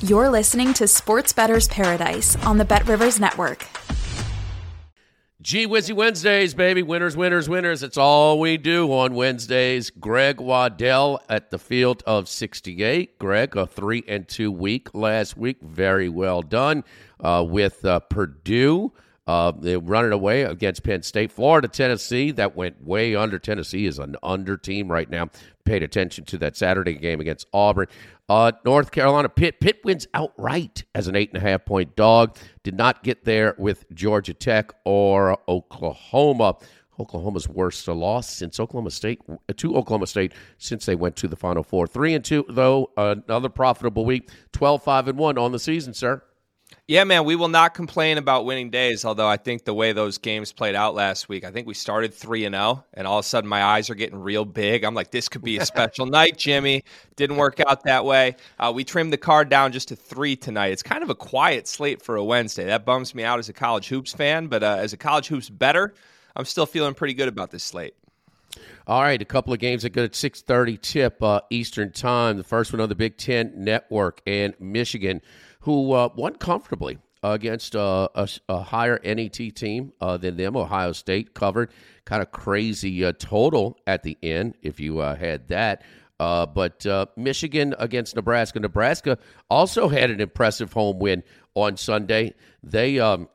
You're listening to Sports Bettor's Paradise on the Bet Rivers Network. G Wizzy Wednesdays, baby. Winners, winners, winners. It's all we do on Wednesdays. Greg Waddell at the field of 68. Greg, a three and two week last week. Very well done uh, with uh, Purdue. Uh, they running away against Penn State. Florida, Tennessee, that went way under. Tennessee is an under team right now. Paid attention to that Saturday game against Auburn. Uh, North Carolina, Pitt. Pitt wins outright as an eight and a half point dog. Did not get there with Georgia Tech or Oklahoma. Oklahoma's worst loss since Oklahoma State to Oklahoma State since they went to the Final Four. Three and two though, another profitable week. 12-5 and one on the season, sir. Yeah, man, we will not complain about winning days. Although I think the way those games played out last week, I think we started three and zero, and all of a sudden my eyes are getting real big. I'm like, this could be a special night, Jimmy. Didn't work out that way. Uh, we trimmed the card down just to three tonight. It's kind of a quiet slate for a Wednesday. That bums me out as a college hoops fan, but uh, as a college hoops bettor, I'm still feeling pretty good about this slate. All right, a couple of games that go at 6:30 tip uh, Eastern Time. The first one on the Big Ten Network and Michigan who uh, won comfortably against uh, a, a, higher NET team uh, than them. Ohio State covered kind of crazy uh, total at the end if you uh, had that. Uh, but Michigan against Nebraska. Nebraska also had an impressive home win on Sunday. They um,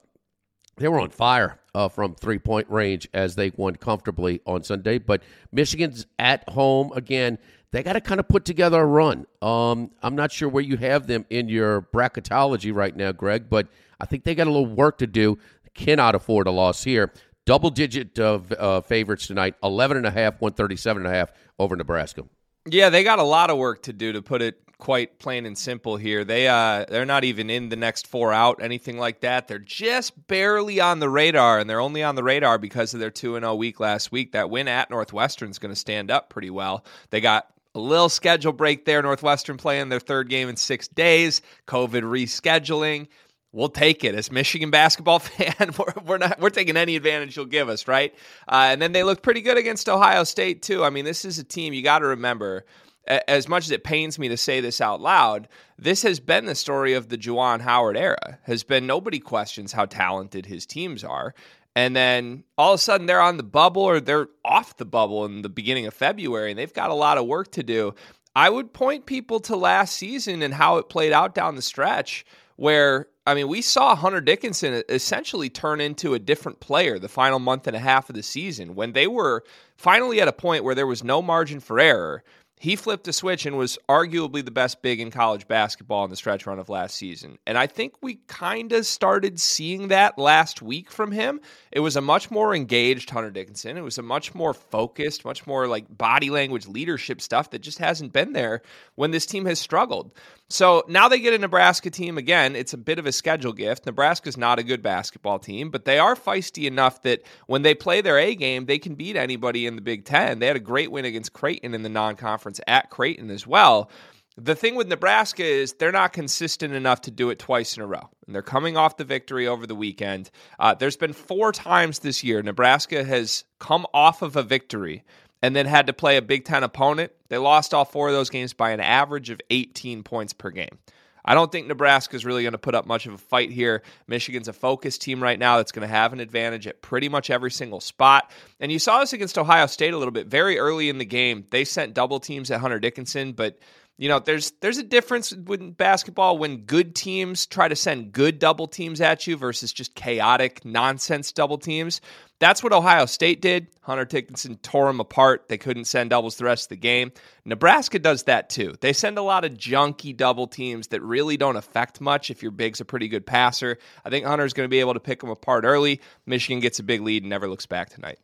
they were on fire uh, from three point range as they won comfortably on Sunday. But Michigan's at home again they got to kind of put together a run. Um, I'm not sure where you have them in your bracketology right now, Greg, but I think they got a little work to do. Cannot afford a loss here. Double digit uh, uh, favorites tonight 11 and a half, 137 and a half over Nebraska. Yeah, they got a lot of work to do to put it quite plain and simple here. They uh they're not even in the next four out, anything like that. They're just barely on the radar, and they're only on the radar because of their two and zero oh week last week. That win at Northwestern is going to stand up pretty well. They got a little schedule break there. Northwestern playing their third game in six days. COVID rescheduling. We'll take it as Michigan basketball fan. We're, we're not we're taking any advantage you'll give us, right? Uh, and then they looked pretty good against Ohio State too. I mean, this is a team you got to remember. As much as it pains me to say this out loud, this has been the story of the Juwan Howard era. Has been nobody questions how talented his teams are, and then all of a sudden they're on the bubble or they're off the bubble in the beginning of February and they've got a lot of work to do. I would point people to last season and how it played out down the stretch where I mean, we saw Hunter Dickinson essentially turn into a different player the final month and a half of the season when they were finally at a point where there was no margin for error he flipped a switch and was arguably the best big in college basketball in the stretch run of last season. And I think we kind of started seeing that last week from him. It was a much more engaged Hunter Dickinson. It was a much more focused, much more like body language leadership stuff that just hasn't been there when this team has struggled. So now they get a Nebraska team again. It's a bit of a schedule gift. Nebraska's not a good basketball team, but they are feisty enough that when they play their A game, they can beat anybody in the Big Ten. They had a great win against Creighton in the non conference at Creighton as well. The thing with Nebraska is they're not consistent enough to do it twice in a row. And they're coming off the victory over the weekend. Uh, there's been four times this year Nebraska has come off of a victory and then had to play a Big Ten opponent. They lost all four of those games by an average of 18 points per game. I don't think Nebraska is really going to put up much of a fight here. Michigan's a focused team right now that's going to have an advantage at pretty much every single spot. And you saw this against Ohio State a little bit very early in the game. They sent double teams at Hunter Dickinson, but you know, there's there's a difference with basketball when good teams try to send good double teams at you versus just chaotic nonsense double teams. That's what Ohio State did. Hunter Dickinson tore them apart. They couldn't send doubles the rest of the game. Nebraska does that too. They send a lot of junky double teams that really don't affect much if your big's a pretty good passer. I think Hunter's going to be able to pick them apart early. Michigan gets a big lead and never looks back tonight.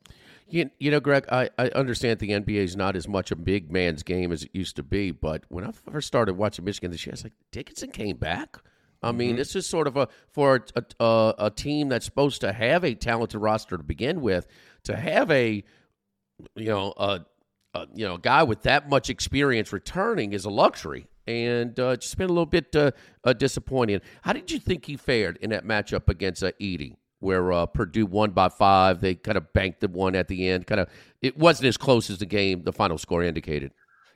You, you know, Greg, I, I understand the NBA is not as much a big man's game as it used to be, but when I first started watching Michigan this year, I was like, Dickinson came back? I mean, mm-hmm. this is sort of a for a, a, a, team that's supposed to have a talented roster to begin with, to have a you know a, a you know guy with that much experience returning is a luxury, and uh, just been a little bit uh, uh, disappointing. How did you think he fared in that matchup against uh, Edey? Where uh, Purdue won by five, they kind of banked the one at the end. Kind of, it wasn't as close as the game, the final score indicated.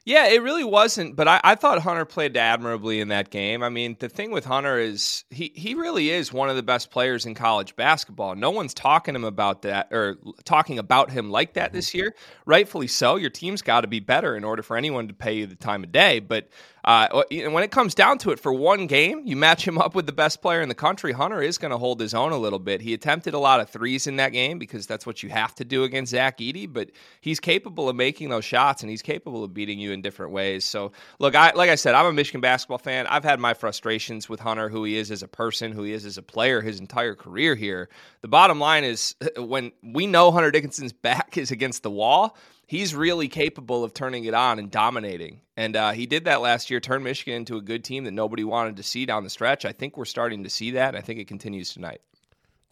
Yeah, it really wasn't. But I, I, thought Hunter played admirably in that game. I mean, the thing with Hunter is he, he really is one of the best players in college basketball. No one's talking him about that or talking about him like that this year. Rightfully so. Your team's got to be better in order for anyone to pay you the time of day. But uh, when it comes down to it, for one game, you match him up with the best player in the country. Hunter is going to hold his own a little bit. He attempted a lot of threes in that game because that's what you have to do against Zach Edey. But he's capable of making those shots and he's capable of beating you in different ways. So, look, I like I said, I'm a Michigan basketball fan. I've had my frustrations with Hunter, who he is as a person, who he is as a player, his entire career here. The bottom line is when we know Hunter Dickinson's back is against the wall he's really capable of turning it on and dominating. And uh, he did that last year, turned Michigan into a good team that nobody wanted to see down the stretch. I think we're starting to see that. And I think it continues tonight.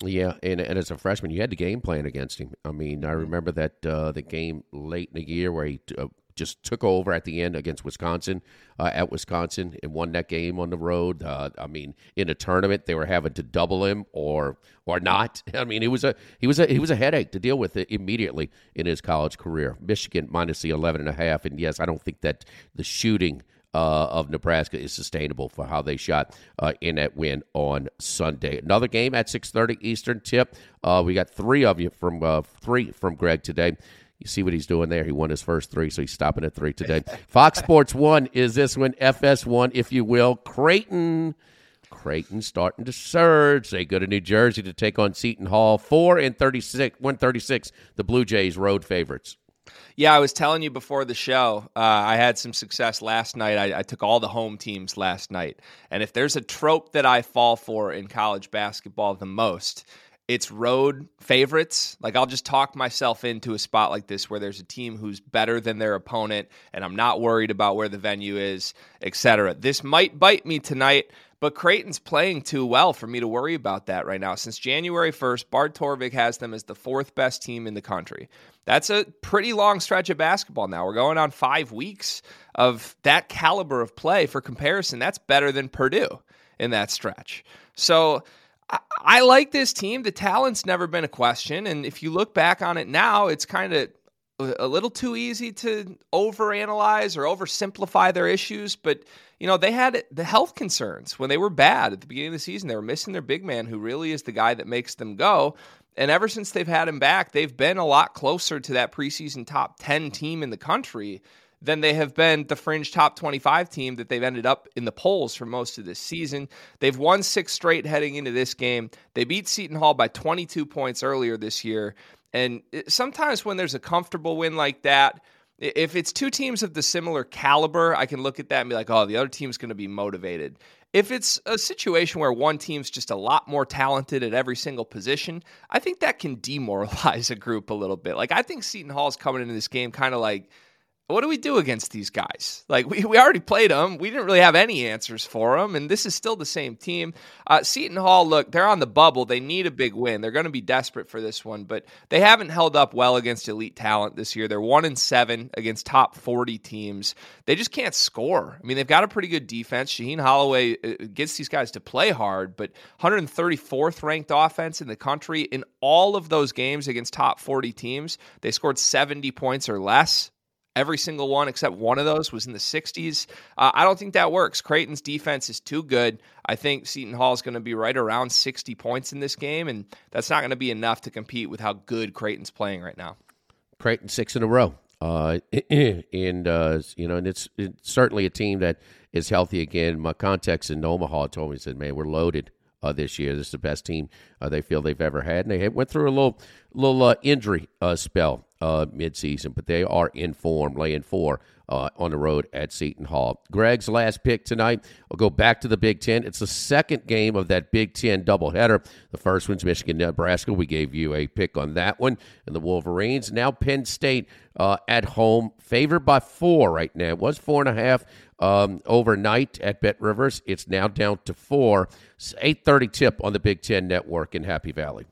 Yeah, and, and as a freshman, you had the game plan against him. I mean, I remember that uh, the game late in the year where he uh, just took over at the end against Wisconsin uh, at Wisconsin and won that game on the road. Uh, I mean, in a tournament, they were having to double him or or not. I mean, it was a he was a he was a headache to deal with it immediately in his college career. Michigan minus the 11 and a half, and yes, I don't think that the shooting. Uh, of Nebraska is sustainable for how they shot uh, in that win on Sunday. Another game at 6:30 Eastern tip. Uh, we got three of you from uh, three from Greg today. You see what he's doing there. He won his first three, so he's stopping at three today. Fox Sports One is this one, FS1, if you will. Creighton. Creighton starting to surge. They go to New Jersey to take on Seton Hall. Four and 36, 136, the Blue Jays road favorites. Yeah, I was telling you before the show, uh, I had some success last night. I, I, took all the home teams last night. And if there's a trope that I fall for in college basketball the most, it's road favorites. Like I'll just talk myself into a spot like this where there's a team who's better than their opponent and I'm not worried about where the venue is, etc. This might bite me tonight, but Creighton's playing too well for me to worry about that right now. Since January 1st, Bart Torvik has them as the fourth best team in the country. That's a pretty long stretch of basketball now. We're going on 5 weeks of that caliber of play for comparison. That's better than Purdue in that stretch. So, I, like this team. The talent's never been a question. And if you look back on it now, it's kind of a little too easy to overanalyze or oversimplify their issues. But, you know, they had the health concerns when they were bad at the beginning of the season. They were missing their big man, who really is the guy that makes them go. And ever since they've had him back, they've been a lot closer to that preseason top 10 team in the country than they have been the fringe top 25 team that they've ended up in the polls for most of this season. They've won six straight heading into this game. They beat Seton Hall by 22 points earlier this year. And sometimes when there's a comfortable win like that, if it's two teams of the similar caliber, I can look at that and be like, oh, the other team's going to be motivated. If it's a situation where one team's just a lot more talented at every single position, I think that can demoralize a group a little bit. Like, I think Seton Hall's coming into this game kind of like, what do we do against these guys? Like we, we already played them. We didn't really have any answers for them, and this is still the same team. Uh, Seton Hall, look, they're on the bubble. They need a big win. They're going to be desperate for this one, but they haven't held up well against elite talent this year. They're one in seven against top forty teams. They just can't score. I mean, they've got a pretty good defense. Shaheen Holloway uh, gets these guys to play hard, but 134th ranked offense in the country in all of those games against top 40 teams. They scored 70 points or less Every single one except one of those was in the 60s. Uh, I don't think that works. Creighton's defense is too good. I think Seton Hall is going to be right around 60 points in this game, and that's not going to be enough to compete with how good Creighton's playing right now. Creighton six in a row. Uh, and uh, you know, and it's, it's certainly a team that is healthy again. My contacts in Omaha told me, said, "Man, we're loaded uh, this year. This is the best team uh, they feel they've ever had." And they went through a little little uh, injury uh, spell uh, midseason, but they are in form, laying four uh, on the road at Seton Hall. Greg's last pick tonight. I'll go back to the Big Ten. It's the second game of that Big Ten doubleheader. The first one's Michigan Nebraska. We gave you a pick on that one, and the Wolverines. Now Penn State uh, at home, favored by four right now. It was four and a half um, overnight at Bet Rivers. It's now down to four. Eight thirty tip on the Big Ten Network in Happy Valley.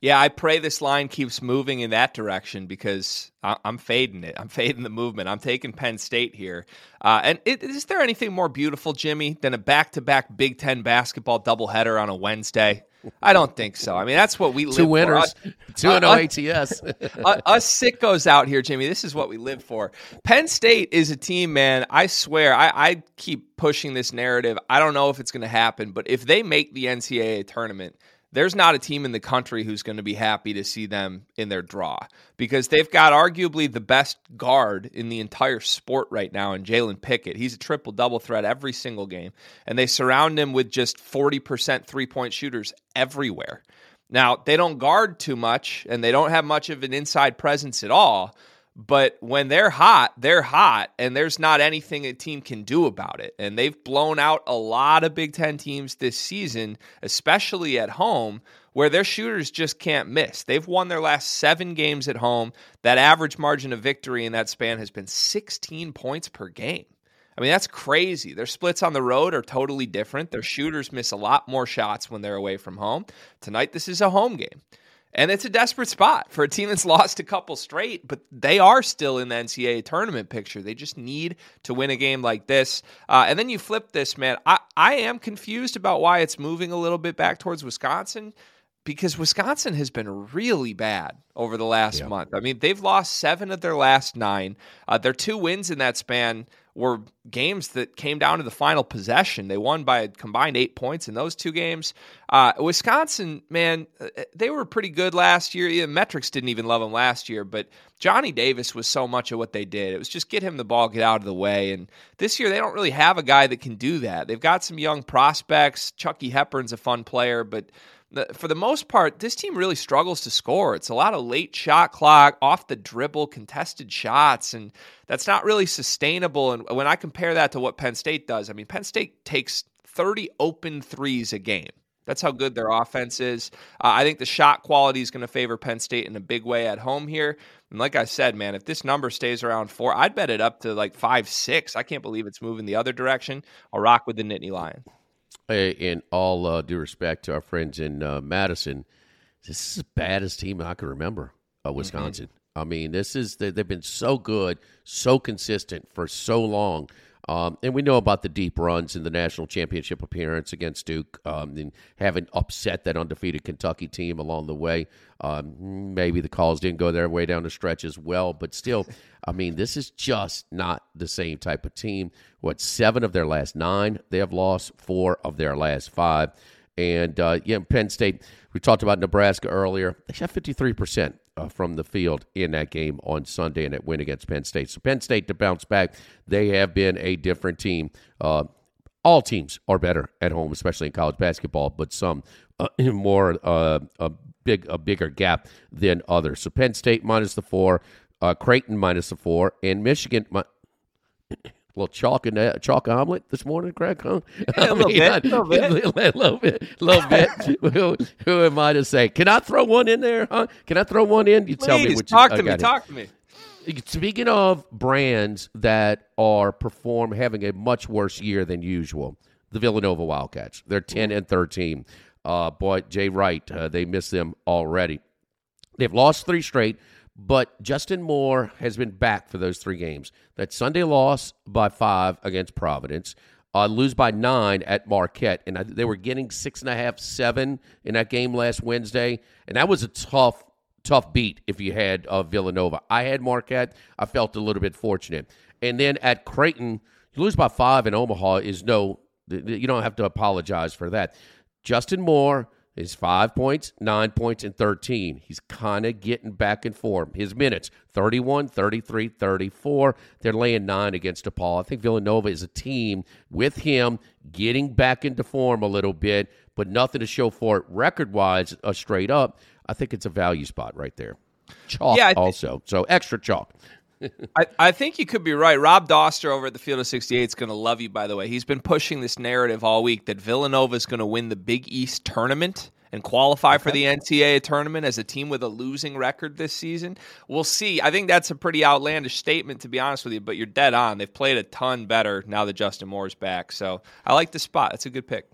Yeah, I pray this line keeps moving in that direction because I'm fading it. I'm fading the movement. I'm taking Penn State here. Uh, and is there anything more beautiful, Jimmy, than a back-to-back Big Ten basketball doubleheader on a Wednesday? I don't think so. I mean, that's what we live Two winners, for. two and ATS. uh, us sickos out here, Jimmy. This is what we live for. Penn State is a team, man. I swear, I, I keep pushing this narrative. I don't know if it's going to happen, but if they make the NCAA tournament – there's not a team in the country who's going to be happy to see them in their draw because they've got arguably the best guard in the entire sport right now in Jalen Pickett. He's a triple double threat every single game, and they surround him with just 40% three point shooters everywhere. Now, they don't guard too much and they don't have much of an inside presence at all. But when they're hot, they're hot, and there's not anything a team can do about it. And they've blown out a lot of Big Ten teams this season, especially at home, where their shooters just can't miss. They've won their last seven games at home. That average margin of victory in that span has been 16 points per game. I mean, that's crazy. Their splits on the road are totally different. Their shooters miss a lot more shots when they're away from home. Tonight, this is a home game. And it's a desperate spot for a team that's lost a couple straight, but they are still in the NCAA tournament picture. They just need to win a game like this. Uh, and then you flip this, man. I, I am confused about why it's moving a little bit back towards Wisconsin because Wisconsin has been really bad over the last yeah. month. I mean, they've lost seven of their last nine. Uh, their two wins in that span were games that came down to the final possession. They won by a combined eight points in those two games. Uh, Wisconsin, man, uh, they were pretty good last year. Yeah, metrics didn't even love them last year, but Johnny Davis was so much of what they did. It was just get him the ball, get out of the way. And this year, they don't really have a guy that can do that. They've got some young prospects. Chucky Hepburn's a fun player, but for the most part, this team really struggles to score. It's a lot of late shot clock, off the dribble, contested shots, and that's not really sustainable. And when I compare that to what Penn State does, I mean, Penn State takes 30 open threes a game. That's how good their offense is. Uh, I think the shot quality is going to favor Penn State in a big way at home here. And like I said, man, if this number stays around four, I'd bet it up to like five, six. I can't believe it's moving the other direction. I'll rock with the Nittany Lion in all uh, due respect to our friends in uh, Madison, this is the baddest team I can remember. Uh, Wisconsin. Mm-hmm. I mean, this is they've been so good, so consistent for so long. Um, and we know about the deep runs in the national championship appearance against Duke um, and having upset that undefeated Kentucky team along the way. Um, maybe the calls didn't go their way down the stretch as well, but still, I mean, this is just not the same type of team. What, seven of their last nine they have lost, four of their last five. And uh, yeah, Penn State, we talked about Nebraska earlier. They shot 53% uh, from the field in that game on Sunday and that win against Penn State. So Penn State to bounce back, they have been a different team. Uh, all teams are better at home, especially in college basketball, but some uh, more uh, a big a bigger gap than others. So Penn State minus the four, uh, Creighton minus the four, and Michigan. Mi- little chalk and uh, chalk omelet this morning, Greg? Huh? Yeah, a, little bit, a little bit, a little bit, a little bit. who, who, am I to say? Can I throw one in there? Huh? Can I throw one in? You Please, tell me. What talk you, to me. Talk to me. Speaking of brands that are perform having a much worse year than usual, the Villanova Wildcats. They're ten and thirteen. Uh, boy, Jay Wright, uh, they missed them already. They've lost three straight. But Justin Moore has been back for those three games. That Sunday loss by five against Providence, uh, lose by nine at Marquette, and they were getting six and a half, seven in that game last Wednesday, and that was a tough, tough beat if you had uh, Villanova. I had Marquette. I felt a little bit fortunate, and then at Creighton, you lose by five in Omaha is no, you don't have to apologize for that. Justin Moore is five points, nine points, and 13. He's kind of getting back in form. His minutes 31, 33, 34. They're laying nine against DePaul. I think Villanova is a team with him getting back into form a little bit, but nothing to show for it record wise, uh, straight up. I think it's a value spot right there. Chalk yeah, th- also. So extra chalk. I, I think you could be right. Rob Dauster over at the Field of 68 is going to love you, by the way. He's been pushing this narrative all week that Villanova is going to win the Big East tournament and qualify okay. for the NCAA tournament as a team with a losing record this season. We'll see. I think that's a pretty outlandish statement, to be honest with you, but you're dead on. They've played a ton better now that Justin Moore's back. So I like the spot. It's a good pick.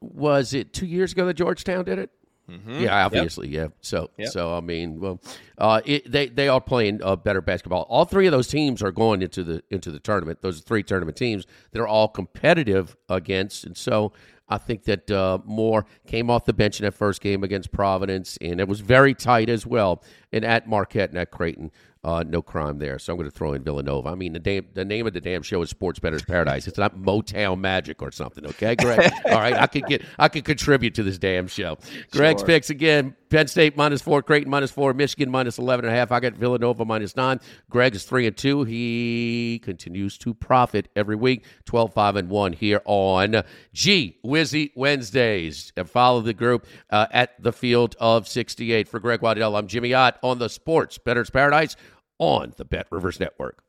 Was it two years ago that Georgetown did it? Mm-hmm. Yeah, obviously, yep. yeah. So, yep. so I mean, well, uh, it, they they are playing uh, better basketball. All three of those teams are going into the into the tournament. Those three tournament teams that are all competitive against, and so I think that uh, Moore came off the bench in that first game against Providence, and it was very tight as well. And at Marquette and at Creighton, uh, no crime there. So I'm going to throw in Villanova. I mean, the, name, the name of the damn show is Sports Bettor's Paradise. It's not Motown Magic or something. Okay, Greg. All right, I could get I could contribute to this damn show. Greg's sure. picks again: Penn State minus four, Creighton minus four, Michigan minus eleven and a half. I got Villanova minus nine. Greg is three and two. He continues to profit every week. 12, 5, and one here on G Wizzy Wednesdays. And follow the group uh, at the Field of 68. For Greg Waddell, I'm Jimmy Ott on the Sports Bettor's Paradise on the Bet Rivers Network.